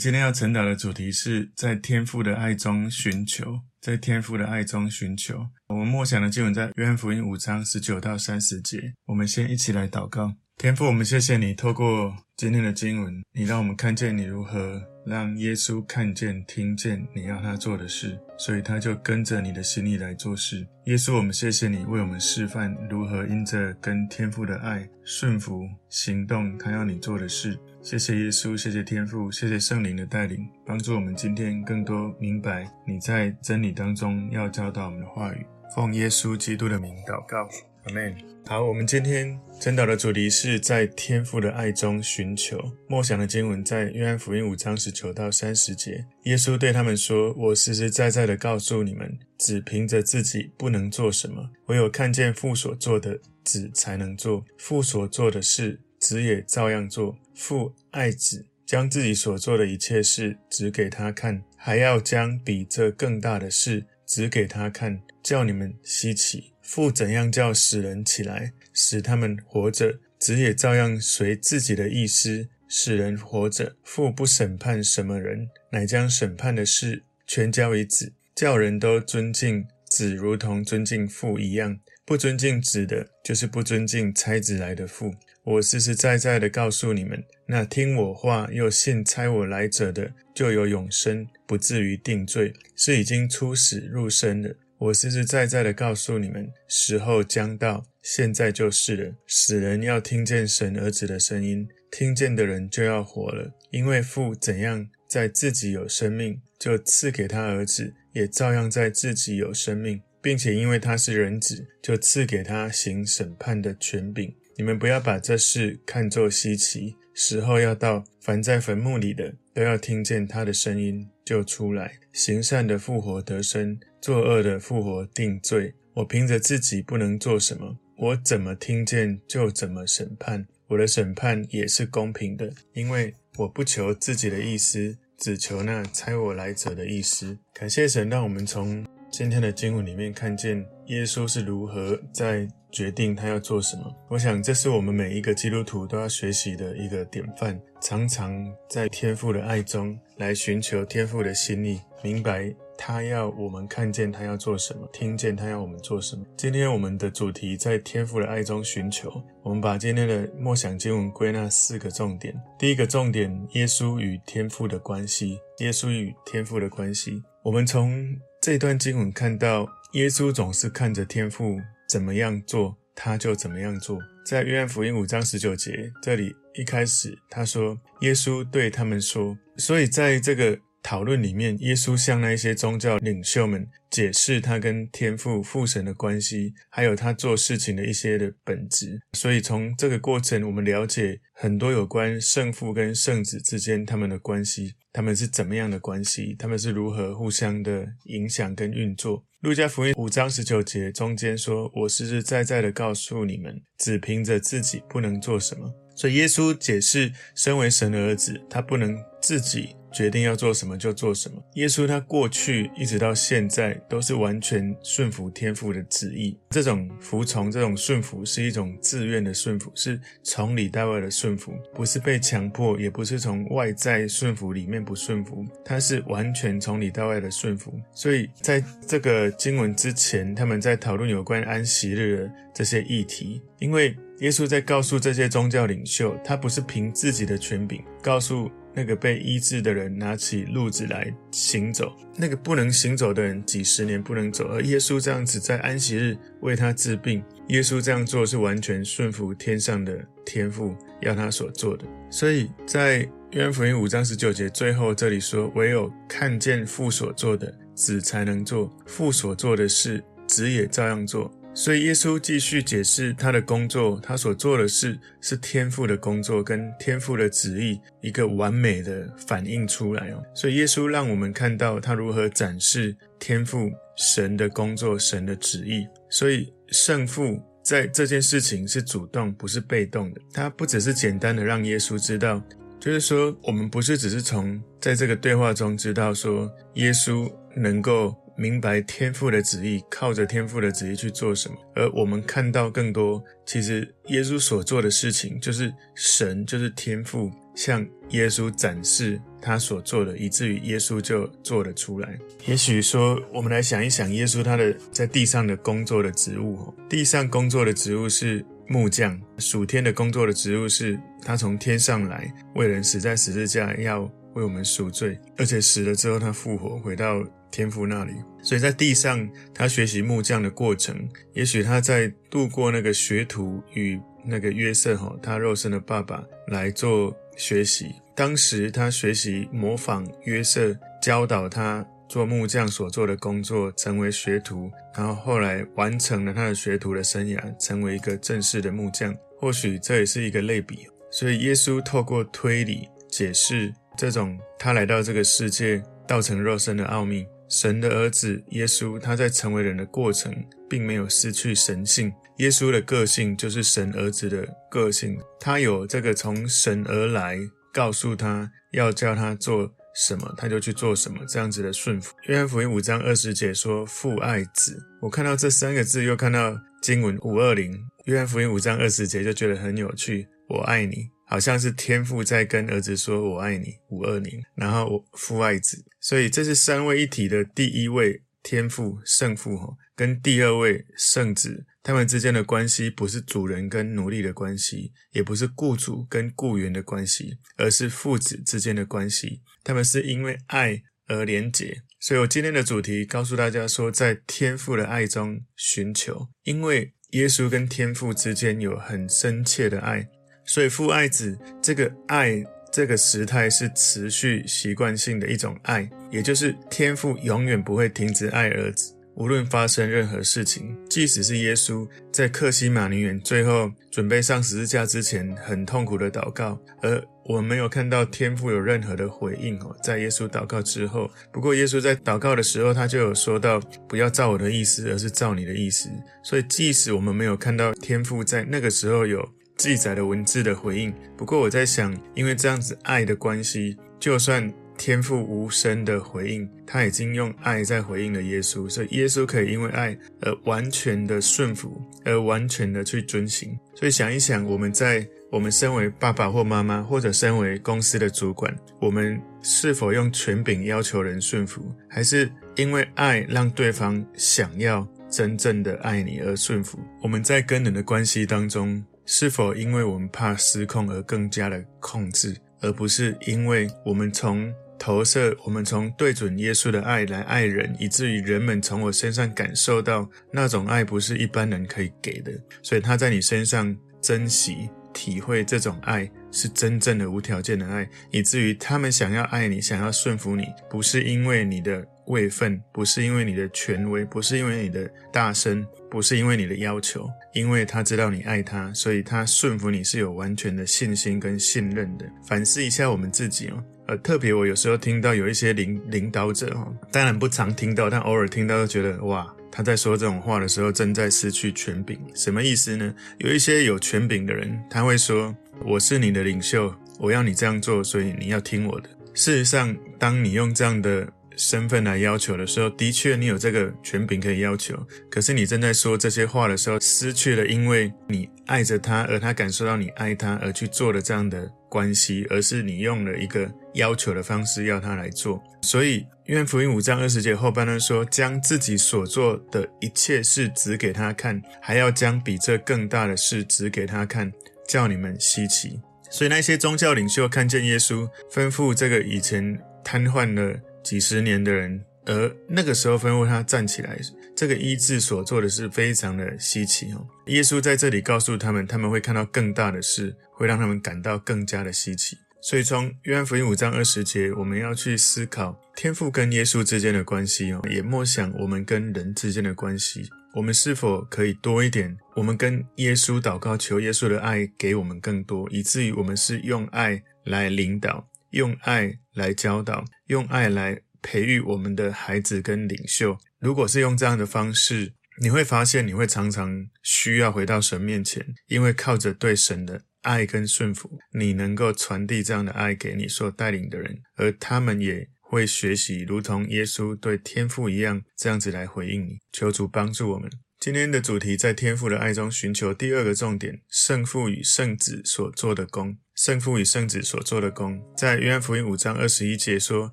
今天要晨祷的主题是在天父的爱中寻求，在天父的爱中寻求。我们默想的经文在约翰福音五章十九到三十节。我们先一起来祷告。天父，我们谢谢你，透过今天的经文，你让我们看见你如何让耶稣看见、听见你要他做的事，所以他就跟着你的心意来做事。耶稣，我们谢谢你为我们示范如何因着跟天父的爱顺服行动，他要你做的事。谢谢耶稣，谢谢天父，谢谢圣灵的带领，帮助我们今天更多明白你在真理当中要教导我们的话语。奉耶稣基督的名祷告，阿门。好，我们今天真祷的主题是在天父的爱中寻求。默想的经文在约翰福音五章十九到三十节。耶稣对他们说：“我实实在在的告诉你们，只凭着自己不能做什么，唯有看见父所做的，子才能做。父所做的事，子也照样做。父爱子，将自己所做的一切事指给他看，还要将比这更大的事指给他看，叫你们稀奇。”父怎样叫死人起来，使他们活着，子也照样随自己的意思使人活着。父不审判什么人，乃将审判的事全交于子，叫人都尊敬子，如同尊敬父一样。不尊敬子的，就是不尊敬差子来的父。我实实在在的告诉你们，那听我话又信差我来者的，就有永生，不至于定罪，是已经出死入生的。我实实在在的告诉你们，时候将到，现在就是了。死人要听见神儿子的声音，听见的人就要活了。因为父怎样在自己有生命，就赐给他儿子，也照样在自己有生命，并且因为他是人子，就赐给他行审判的权柄。你们不要把这事看作稀奇，时候要到，凡在坟墓里的都要听见他的声音，就出来。行善的复活得生。作恶的复活定罪。我凭着自己不能做什么，我怎么听见就怎么审判。我的审判也是公平的，因为我不求自己的意思，只求那差我来者的意思。感谢神，让我们从今天的经文里面看见耶稣是如何在决定他要做什么。我想这是我们每一个基督徒都要学习的一个典范，常常在天父的爱中来寻求天父的心意，明白。他要我们看见他要做什么，听见他要我们做什么。今天我们的主题在天父的爱中寻求。我们把今天的默想经文归纳四个重点。第一个重点：耶稣与天父的关系。耶稣与天父的关系。我们从这段经文看到，耶稣总是看着天父怎么样做，他就怎么样做。在约翰福音五章十九节这里，一开始他说：“耶稣对他们说。”所以在这个。讨论里面，耶稣向那些宗教领袖们解释他跟天父父神的关系，还有他做事情的一些的本质。所以从这个过程，我们了解很多有关圣父跟圣子之间他们的关系，他们是怎么样的关系，他们是如何互相的影响跟运作。路加福音五章十九节中间说：“我实实在在的告诉你们，只凭着自己不能做什么。”所以耶稣解释，身为神的儿子，他不能自己。决定要做什么就做什么。耶稣他过去一直到现在都是完全顺服天父的旨意。这种服从、这种顺服是一种自愿的顺服，是从里到外的顺服，不是被强迫，也不是从外在顺服里面不顺服，他是完全从里到外的顺服。所以在这个经文之前，他们在讨论有关安息日的这些议题，因为耶稣在告诉这些宗教领袖，他不是凭自己的权柄告诉。那个被医治的人拿起路子来行走，那个不能行走的人几十年不能走，而耶稣这样子在安息日为他治病。耶稣这样做是完全顺服天上的天父要他所做的。所以在约翰福音五章十九节最后这里说：“唯有看见父所做的，子才能做；父所做的事，子也照样做。”所以耶稣继续解释他的工作，他所做的事是天父的工作，跟天父的旨意一个完美的反映出来哦。所以耶稣让我们看到他如何展示天父神的工作，神的旨意。所以圣父在这件事情是主动，不是被动的。他不只是简单的让耶稣知道，就是说我们不是只是从在这个对话中知道说耶稣能够。明白天父的旨意，靠着天父的旨意去做什么，而我们看到更多，其实耶稣所做的事情，就是神，就是天父向耶稣展示他所做的，以至于耶稣就做了出来。也许说，我们来想一想，耶稣他的在地上的工作的职务，地上工作的职务是木匠；属天的工作的职务是他从天上来，为人死在十字架，要为我们赎罪，而且死了之后他复活，回到天父那里。所以在地上，他学习木匠的过程，也许他在度过那个学徒与那个约瑟哈，他肉身的爸爸来做学习。当时他学习模仿约瑟，教导他做木匠所做的工作，成为学徒。然后后来完成了他的学徒的生涯，成为一个正式的木匠。或许这也是一个类比。所以耶稣透过推理解释这种他来到这个世界，道成肉身的奥秘。神的儿子耶稣，他在成为人的过程，并没有失去神性。耶稣的个性就是神儿子的个性，他有这个从神而来，告诉他要叫他做什么，他就去做什么，这样子的顺服。约翰福音五章二十节说：“父爱子。”我看到这三个字，又看到经文五二零。约翰福音五章二十节，就觉得很有趣。我爱你。好像是天父在跟儿子说“我爱你”，五二零，然后父爱子，所以这是三位一体的第一位天父圣父哈，跟第二位圣子，他们之间的关系不是主人跟奴隶的关系，也不是雇主跟雇员的关系，而是父子之间的关系，他们是因为爱而连结。所以我今天的主题告诉大家说，在天父的爱中寻求，因为耶稣跟天父之间有很深切的爱。所以父爱子这个爱这个时态是持续习惯性的一种爱，也就是天父永远不会停止爱儿子，无论发生任何事情，即使是耶稣在克西马尼园最后准备上十字架之前很痛苦的祷告，而我没有看到天父有任何的回应哦，在耶稣祷告之后。不过耶稣在祷告的时候，他就有说到不要照我的意思，而是照你的意思。所以即使我们没有看到天父在那个时候有。记载的文字的回应。不过我在想，因为这样子爱的关系，就算天父无声的回应，他已经用爱在回应了耶稣，所以耶稣可以因为爱而完全的顺服，而完全的去遵行。所以想一想，我们在我们身为爸爸或妈妈，或者身为公司的主管，我们是否用权柄要求人顺服，还是因为爱让对方想要真正的爱你而顺服？我们在跟人的关系当中。是否因为我们怕失控而更加的控制，而不是因为我们从投射，我们从对准耶稣的爱来爱人，以至于人们从我身上感受到那种爱不是一般人可以给的，所以他在你身上珍惜、体会这种爱是真正的无条件的爱，以至于他们想要爱你、想要顺服你，不是因为你的位分，不是因为你的权威，不是因为你的大声。不是因为你的要求，因为他知道你爱他，所以他顺服你是有完全的信心跟信任的。反思一下我们自己哦，呃，特别我有时候听到有一些领领导者哦，当然不常听到，但偶尔听到就觉得哇，他在说这种话的时候正在失去权柄。什么意思呢？有一些有权柄的人，他会说：“我是你的领袖，我要你这样做，所以你要听我的。”事实上，当你用这样的身份来要求的时候，的确你有这个权柄可以要求。可是你正在说这些话的时候，失去了因为你爱着他，而他感受到你爱他而去做的这样的关系，而是你用了一个要求的方式要他来做。所以，约翰福音五章二十节后半段说：“将自己所做的一切事指给他看，还要将比这更大的事指给他看，叫你们稀奇。”所以那些宗教领袖看见耶稣吩咐这个以前瘫痪了。几十年的人，而那个时候吩咐他站起来，这个医治所做的是非常的稀奇哦。耶稣在这里告诉他们，他们会看到更大的事，会让他们感到更加的稀奇。所以从约翰福音五章二十节，我们要去思考天父跟耶稣之间的关系哦，也默想我们跟人之间的关系，我们是否可以多一点？我们跟耶稣祷告，求耶稣的爱给我们更多，以至于我们是用爱来领导。用爱来教导，用爱来培育我们的孩子跟领袖。如果是用这样的方式，你会发现你会常常需要回到神面前，因为靠着对神的爱跟顺服，你能够传递这样的爱给你所带领的人，而他们也会学习，如同耶稣对天父一样，这样子来回应你。求主帮助我们。今天的主题在天父的爱中寻求第二个重点：圣父与圣子所做的工。圣父与圣子所做的工，在约翰福音五章二十一节说：“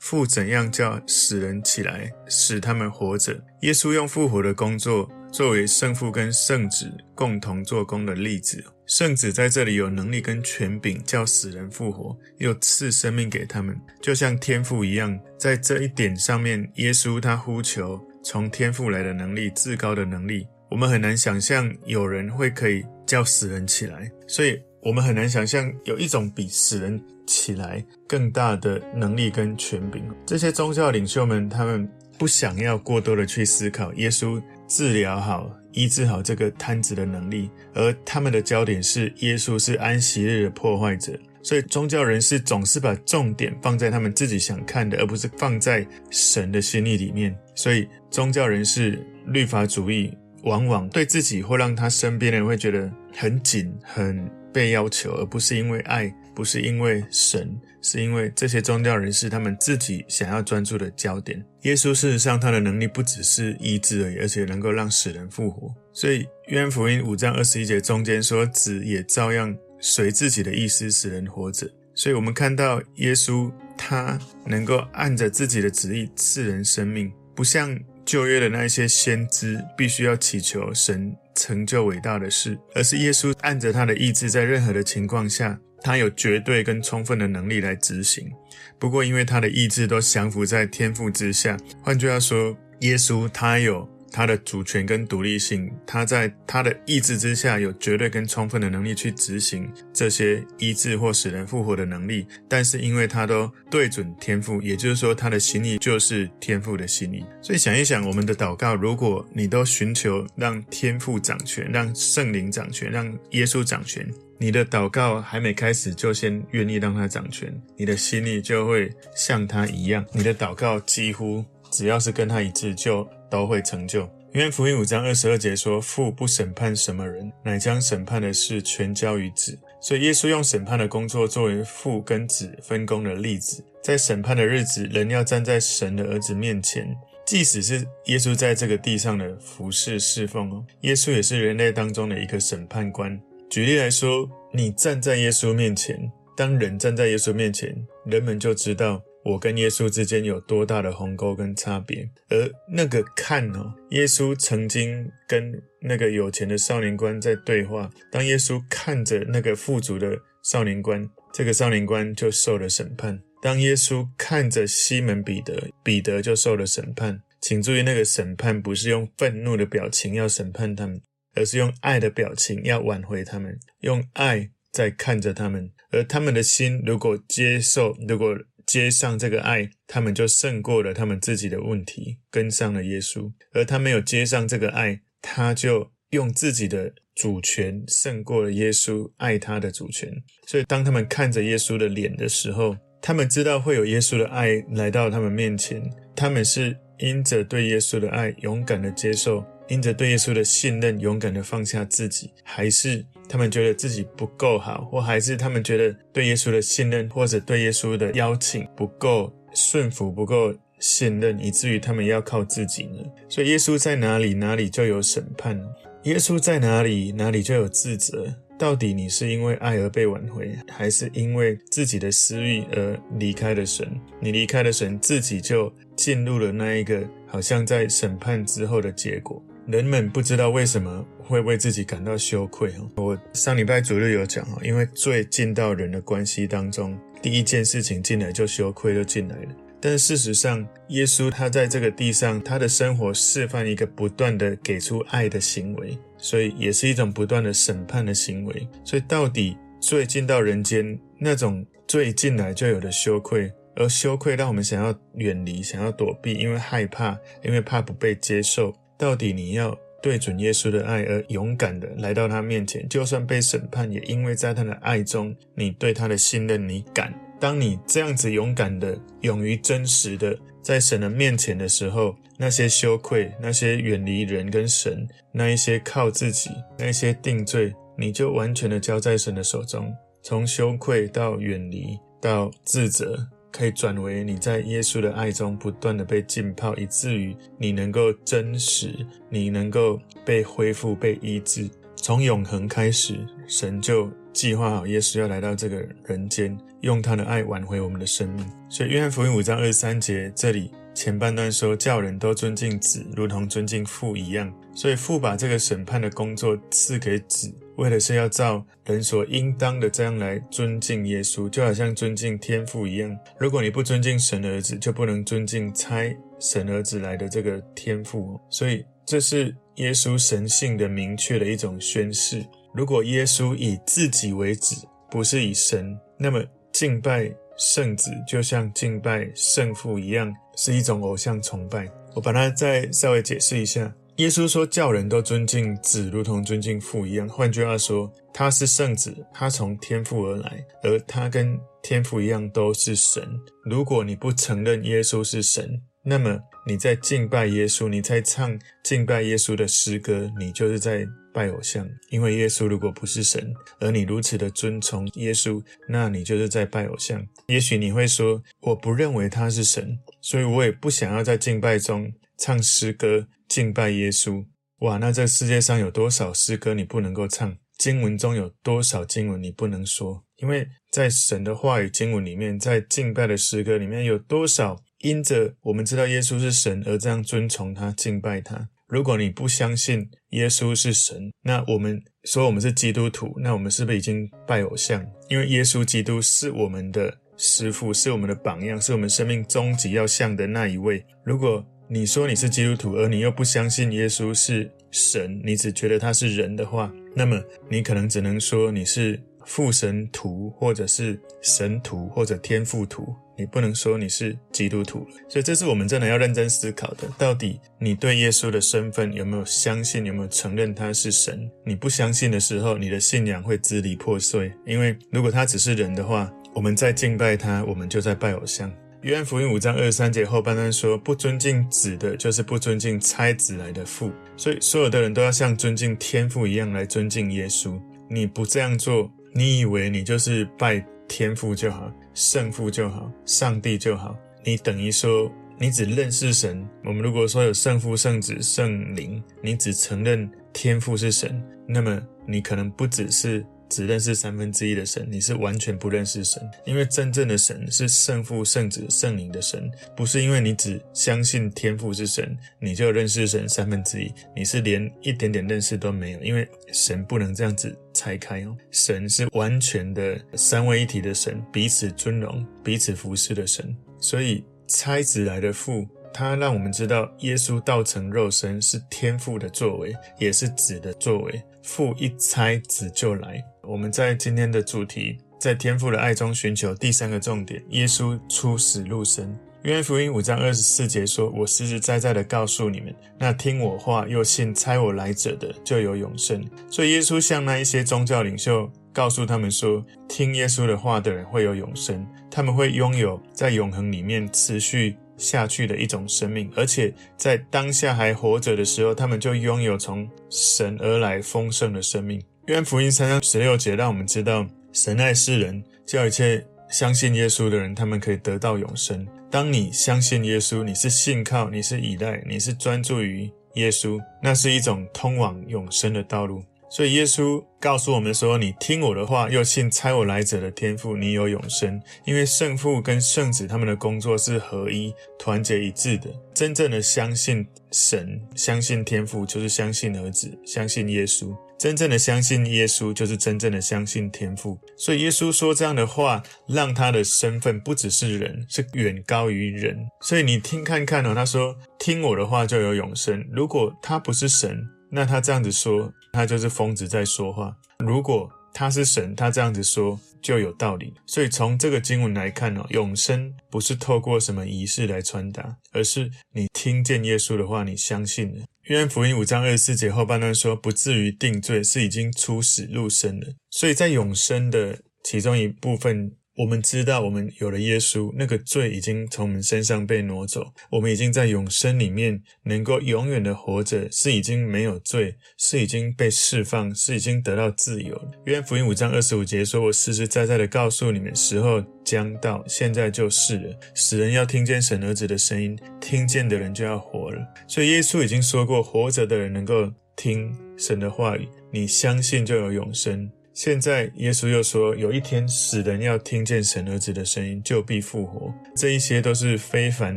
父怎样叫死人起来，使他们活着。”耶稣用复活的工作作为圣父跟圣子共同做工的例子。圣子在这里有能力跟权柄，叫死人复活，又赐生命给他们，就像天父一样。在这一点上面，耶稣他呼求从天赋来的能力，至高的能力。我们很难想象有人会可以叫死人起来，所以。我们很难想象有一种比死人起来更大的能力跟权柄。这些宗教领袖们，他们不想要过多的去思考耶稣治疗好、医治好这个瘫子的能力，而他们的焦点是耶稣是安息日的破坏者。所以宗教人士总是把重点放在他们自己想看的，而不是放在神的心意里面。所以宗教人士、律法主义往往对自己或让他身边的人会觉得很紧、很。被要求，而不是因为爱，不是因为神，是因为这些宗教人士他们自己想要专注的焦点。耶稣事实上他的能力不只是医治而已，而且能够让死人复活。所以约翰福音五章二十一节中间说，子也照样随自己的意思使人活着。所以我们看到耶稣他能够按着自己的旨意赐人生命，不像旧约的那些先知必须要祈求神。成就伟大的事，而是耶稣按着他的意志，在任何的情况下，他有绝对跟充分的能力来执行。不过，因为他的意志都降服在天父之下，换句话说，耶稣他有。他的主权跟独立性，他在他的意志之下有绝对跟充分的能力去执行这些医治或使人复活的能力，但是因为他都对准天赋，也就是说他的心意就是天赋的心意。所以想一想，我们的祷告，如果你都寻求让天赋掌权，让圣灵掌权，让耶稣掌权，你的祷告还没开始就先愿意让他掌权，你的心意就会像他一样，你的祷告几乎只要是跟他一致就。都会成就。因为福音五章二十二节说：“父不审判什么人，乃将审判的事全交于子。”所以耶稣用审判的工作作为父跟子分工的例子。在审判的日子，人要站在神的儿子面前，即使是耶稣在这个地上的服侍侍奉哦，耶稣也是人类当中的一个审判官。举例来说，你站在耶稣面前，当人站在耶稣面前，人们就知道。我跟耶稣之间有多大的鸿沟跟差别？而那个看哦，耶稣曾经跟那个有钱的少年官在对话。当耶稣看着那个富足的少年官，这个少年官就受了审判。当耶稣看着西门彼得，彼得就受了审判。请注意，那个审判不是用愤怒的表情要审判他们，而是用爱的表情要挽回他们，用爱在看着他们。而他们的心如果接受，如果接上这个爱，他们就胜过了他们自己的问题，跟上了耶稣；而他没有接上这个爱，他就用自己的主权胜过了耶稣爱他的主权。所以，当他们看着耶稣的脸的时候，他们知道会有耶稣的爱来到他们面前。他们是因着对耶稣的爱，勇敢的接受。因着对耶稣的信任，勇敢的放下自己，还是他们觉得自己不够好，或还是他们觉得对耶稣的信任，或者对耶稣的邀请不够顺服、不够信任，以至于他们要靠自己呢？所以耶稣在哪里，哪里就有审判；耶稣在哪里，哪里就有自责。到底你是因为爱而被挽回，还是因为自己的私欲而离开了神？你离开了神，自己就进入了那一个好像在审判之后的结果。人们不知道为什么会为自己感到羞愧。我上礼拜主日有讲，因为罪进到人的关系当中，第一件事情进来就羞愧就进来了。但事实上，耶稣他在这个地上，他的生活示范一个不断的给出爱的行为，所以也是一种不断的审判的行为。所以到底罪进到人间，那种罪进来就有的羞愧，而羞愧让我们想要远离，想要躲避，因为害怕，因为怕不被接受。到底你要对准耶稣的爱而勇敢的来到他面前，就算被审判，也因为在他的爱中，你对他的信任，你敢。当你这样子勇敢的、勇于真实的在神的面前的时候，那些羞愧、那些远离人跟神、那一些靠自己、那些定罪，你就完全的交在神的手中。从羞愧到远离，到自责，可以转为你在耶稣的爱中不断的被浸泡，以至于你能够真实，你能够被恢复、被医治。从永恒开始，神就计划好耶稣要来到这个人间，用他的爱挽回我们的生命。所以约翰福音五章二十三节这里。前半段说，叫人都尊敬子，如同尊敬父一样。所以父把这个审判的工作赐给子，为的是要照人所应当的这样来尊敬耶稣，就好像尊敬天父一样。如果你不尊敬神儿子，就不能尊敬差神儿子来的这个天父。所以这是耶稣神性的明确的一种宣示。如果耶稣以自己为子，不是以神，那么敬拜圣子就像敬拜圣父一样。是一种偶像崇拜。我把它再稍微解释一下。耶稣说，叫人都尊敬子，如同尊敬父一样。换句话说，他是圣子，他从天父而来，而他跟天父一样都是神。如果你不承认耶稣是神，那么你在敬拜耶稣，你在唱敬拜耶稣的诗歌，你就是在。拜偶像，因为耶稣如果不是神，而你如此的尊崇耶稣，那你就是在拜偶像。也许你会说，我不认为他是神，所以我也不想要在敬拜中唱诗歌敬拜耶稣。哇，那这世界上有多少诗歌你不能够唱？经文中有多少经文你不能说？因为在神的话语经文里面，在敬拜的诗歌里面有多少因着我们知道耶稣是神而这样尊崇他、敬拜他？如果你不相信耶稣是神，那我们说我们是基督徒，那我们是不是已经拜偶像？因为耶稣基督是我们的师傅，是我们的榜样，是我们生命终极要向的那一位。如果你说你是基督徒，而你又不相信耶稣是神，你只觉得他是人的话，那么你可能只能说你是父神徒，或者是神徒，或者天父徒。你不能说你是基督徒，所以这是我们真的要认真思考的。到底你对耶稣的身份有没有相信？有没有承认他是神？你不相信的时候，你的信仰会支离破碎。因为如果他只是人的话，我们在敬拜他，我们就在拜偶像。约翰福音五章二十三节后半段说：“不尊敬子的，就是不尊敬差子来的父。”所以所有的人都要像尊敬天父一样来尊敬耶稣。你不这样做，你以为你就是拜天父就好？圣父就好，上帝就好。你等于说，你只认识神。我们如果说有圣父、圣子、圣灵，你只承认天父是神，那么你可能不只是只认识三分之一的神，你是完全不认识神。因为真正的神是圣父、圣子、圣灵的神，不是因为你只相信天父是神，你就认识神三分之一。你是连一点点认识都没有，因为神不能这样子。拆开哦，神是完全的三位一体的神，彼此尊荣、彼此服侍的神。所以差子来的父，他让我们知道耶稣道成肉身是天父的作为，也是子的作为。父一拆，子就来。我们在今天的主题，在天父的爱中寻求第三个重点：耶稣出死入生。约翰福音五章二十四节说：“我实实在在的告诉你们，那听我话又信差我来者的，就有永生。”所以耶稣向那一些宗教领袖告诉他们说：“听耶稣的话的人会有永生，他们会拥有在永恒里面持续下去的一种生命，而且在当下还活着的时候，他们就拥有从神而来丰盛的生命。”约翰福音三章十六节让我们知道，神爱世人，叫一切相信耶稣的人，他们可以得到永生。当你相信耶稣，你是信靠，你是依赖，你是专注于耶稣，那是一种通往永生的道路。所以耶稣告诉我们说：“你听我的话，又信差我来者的天赋，你有永生。因为圣父跟圣子他们的工作是合一、团结一致的。真正的相信神、相信天父，就是相信儿子，相信耶稣。”真正的相信耶稣，就是真正的相信天父。所以耶稣说这样的话，让他的身份不只是人，是远高于人。所以你听看看哦，他说：“听我的话就有永生。”如果他不是神，那他这样子说，他就是疯子在说话。如果他是神，他这样子说就有道理。所以从这个经文来看呢，永生不是透过什么仪式来传达，而是你听见耶稣的话，你相信了。约翰福音五章二十四节后半段说：“不至于定罪，是已经出死入生了。”所以在永生的其中一部分，我们知道，我们有了耶稣，那个罪已经从我们身上被挪走，我们已经在永生里面能够永远的活着，是已经没有罪，是已经被释放，是已经得到自由。约翰福音五章二十五节说：“我实实在在的告诉你们，时候将到，现在就是了。死人要听见神儿子的声音，听见的人就要活了。”所以耶稣已经说过，活着的人能够听神的话语，你相信就有永生。现在，耶稣又说，有一天死人要听见神儿子的声音，就必复活。这一些都是非凡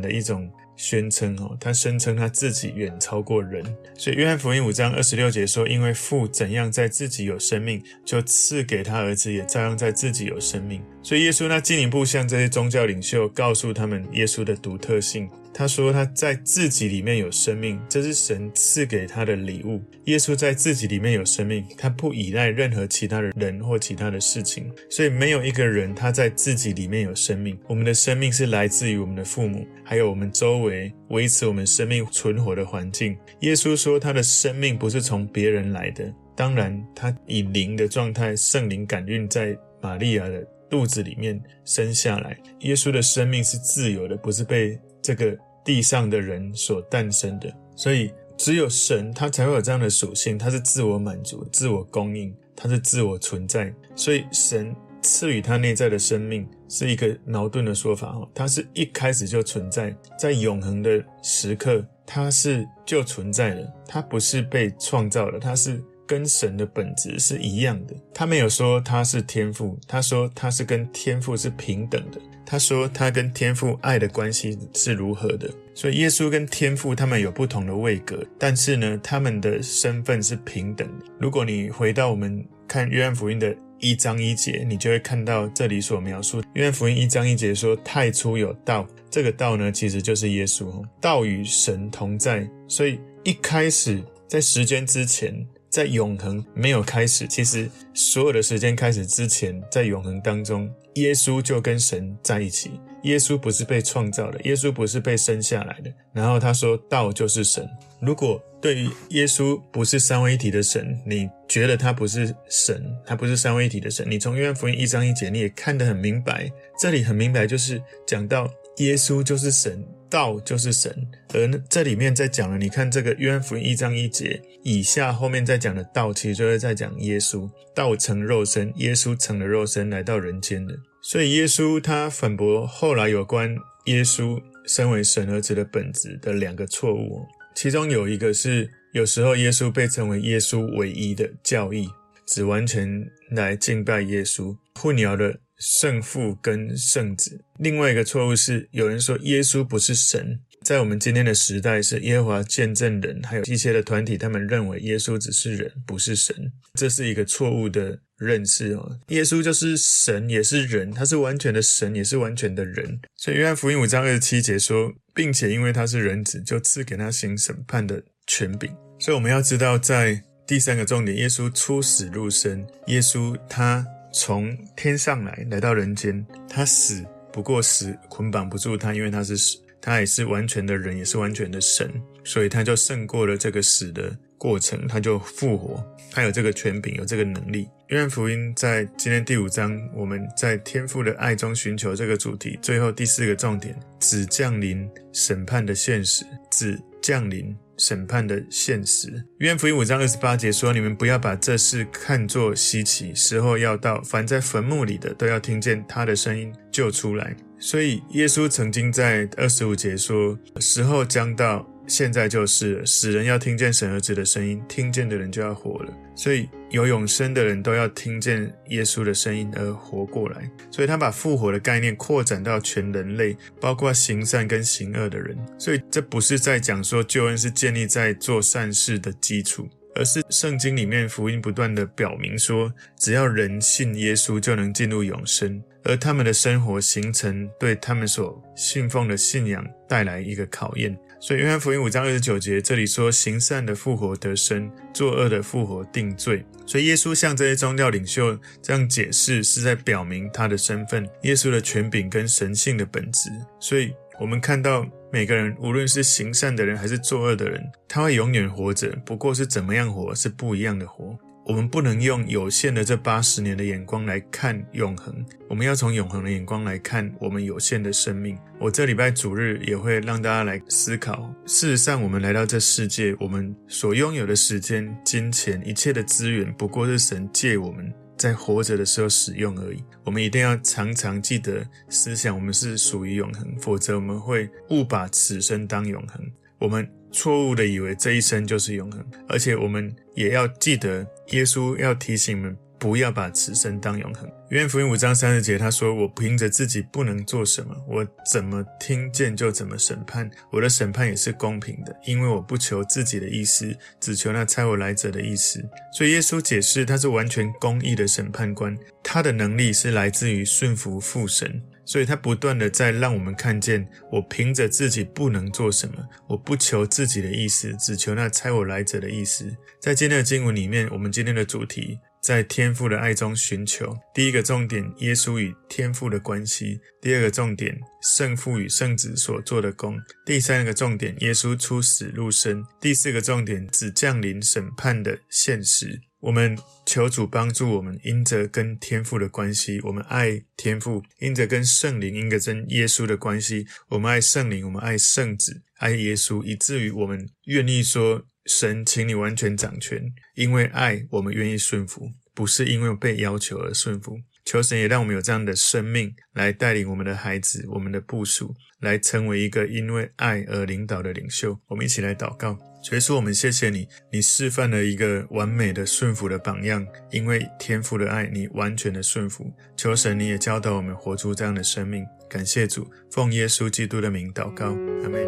的一种宣称哦。他声称他自己远超过人，所以约翰福音五章二十六节说：“因为父怎样在自己有生命，就赐给他儿子也照样在自己有生命。”所以耶稣他进一步向这些宗教领袖告诉他们耶稣的独特性。他说他在自己里面有生命，这是神赐给他的礼物。耶稣在自己里面有生命，他不依赖任何其他的人或其他的事情，所以没有一个人他在自己里面有生命。我们的生命是来自于我们的父母，还有我们周围维持我们生命存活的环境。耶稣说他的生命不是从别人来的，当然他以灵的状态，圣灵感孕在玛利亚的肚子里面生下来。耶稣的生命是自由的，不是被这个地上的人所诞生的，所以只有神他才会有这样的属性，他是自我满足、自我供应，他是自我存在。所以神赐予他内在的生命是一个矛盾的说法哦，他是一开始就存在，在永恒的时刻，他是就存在的，他不是被创造的，他是跟神的本质是一样的。他没有说他是天赋，他说他是跟天赋是平等的。他说他跟天父爱的关系是如何的，所以耶稣跟天父他们有不同的位格，但是呢，他们的身份是平等的。如果你回到我们看约翰福音的一章一节，你就会看到这里所描述。约翰福音一章一节说：“太初有道，这个道呢，其实就是耶稣。道与神同在，所以一开始在时间之前。”在永恒没有开始，其实所有的时间开始之前，在永恒当中，耶稣就跟神在一起。耶稣不是被创造的，耶稣不是被生下来的。然后他说，道就是神。如果对于耶稣不是三位一体的神，你觉得他不是神，他不是三位一体的神，你从约翰福音一章一节你也看得很明白。这里很明白，就是讲到耶稣就是神。道就是神，而这里面在讲了，你看这个约翰福音一章一节以下，后面在讲的道，其实就是在讲耶稣。道成肉身，耶稣成了肉身来到人间的。所以耶稣他反驳后来有关耶稣身为神儿子的本质的两个错误，其中有一个是有时候耶稣被称为耶稣唯一的教义，只完全来敬拜耶稣，混淆了。圣父跟圣子。另外一个错误是，有人说耶稣不是神。在我们今天的时代，是耶和华见证人，还有一些的团体，他们认为耶稣只是人，不是神。这是一个错误的认识哦。耶稣就是神，也是人，他是完全的神，也是完全的人。所以约翰福音五章二十七节说，并且因为他是人子，就赐给他行审判的权柄。所以我们要知道，在第三个重点，耶稣出死入生，耶稣他。从天上来，来到人间，他死不过死捆绑不住他，因为他是死，他也是完全的人，也是完全的神，所以他就胜过了这个死的过程，他就复活，他有这个权柄，有这个能力。约翰福音在今天第五章，我们在天父的爱中寻求这个主题，最后第四个重点，子降临审判的现实，子降临。审判的现实。约翰福音五章二十八节说：“你们不要把这事看作稀奇，时候要到，凡在坟墓里的都要听见他的声音，就出来。”所以耶稣曾经在二十五节说：“时候将到。”现在就是，死人要听见神儿子的声音，听见的人就要活了。所以有永生的人都要听见耶稣的声音而活过来。所以他把复活的概念扩展到全人类，包括行善跟行恶的人。所以这不是在讲说救恩是建立在做善事的基础，而是圣经里面福音不断地表明说，只要人信耶稣就能进入永生，而他们的生活形成对他们所信奉的信仰带来一个考验。所以，约翰福音五章二十九节这里说：“行善的复活得生，作恶的复活定罪。”所以，耶稣向这些宗教领袖这样解释，是在表明他的身份、耶稣的权柄跟神性的本质。所以，我们看到每个人，无论是行善的人还是作恶的人，他会永远活着，不过是怎么样活是不一样的活。我们不能用有限的这八十年的眼光来看永恒，我们要从永恒的眼光来看我们有限的生命。我这礼拜主日也会让大家来思考，事实上，我们来到这世界，我们所拥有的时间、金钱、一切的资源，不过是神借我们在活着的时候使用而已。我们一定要常常记得思想，我们是属于永恒，否则我们会误把此生当永恒。我们。错误的以为这一生就是永恒，而且我们也要记得，耶稣要提醒我们不要把此生当永恒。约翰福音五章三十节，他说：“我凭着自己不能做什么，我怎么听见就怎么审判。我的审判也是公平的，因为我不求自己的意思，只求那差我来者的意思。”所以耶稣解释，他是完全公义的审判官，他的能力是来自于顺服父神。所以他不断的在让我们看见，我凭着自己不能做什么，我不求自己的意思，只求那差我来者的意思。在今天的经文里面，我们今天的主题在天父的爱中寻求。第一个重点，耶稣与天父的关系；第二个重点，圣父与圣子所做的工；第三个重点，耶稣出死入生；第四个重点，只降临审判的现实。我们求主帮助我们，因着跟天父的关系，我们爱天父；因着跟圣灵、因着跟耶稣的关系，我们爱圣灵，我们爱圣子，爱耶稣，以至于我们愿意说：“神，请你完全掌权。”因为爱，我们愿意顺服，不是因为被要求而顺服。求神也让我们有这样的生命，来带领我们的孩子、我们的部属，来成为一个因为爱而领导的领袖。我们一起来祷告。耶稣，我们谢谢你，你示范了一个完美的顺服的榜样。因为天父的爱，你完全的顺服。求神，你也教导我们活出这样的生命。感谢主，奉耶稣基督的名祷告，阿门。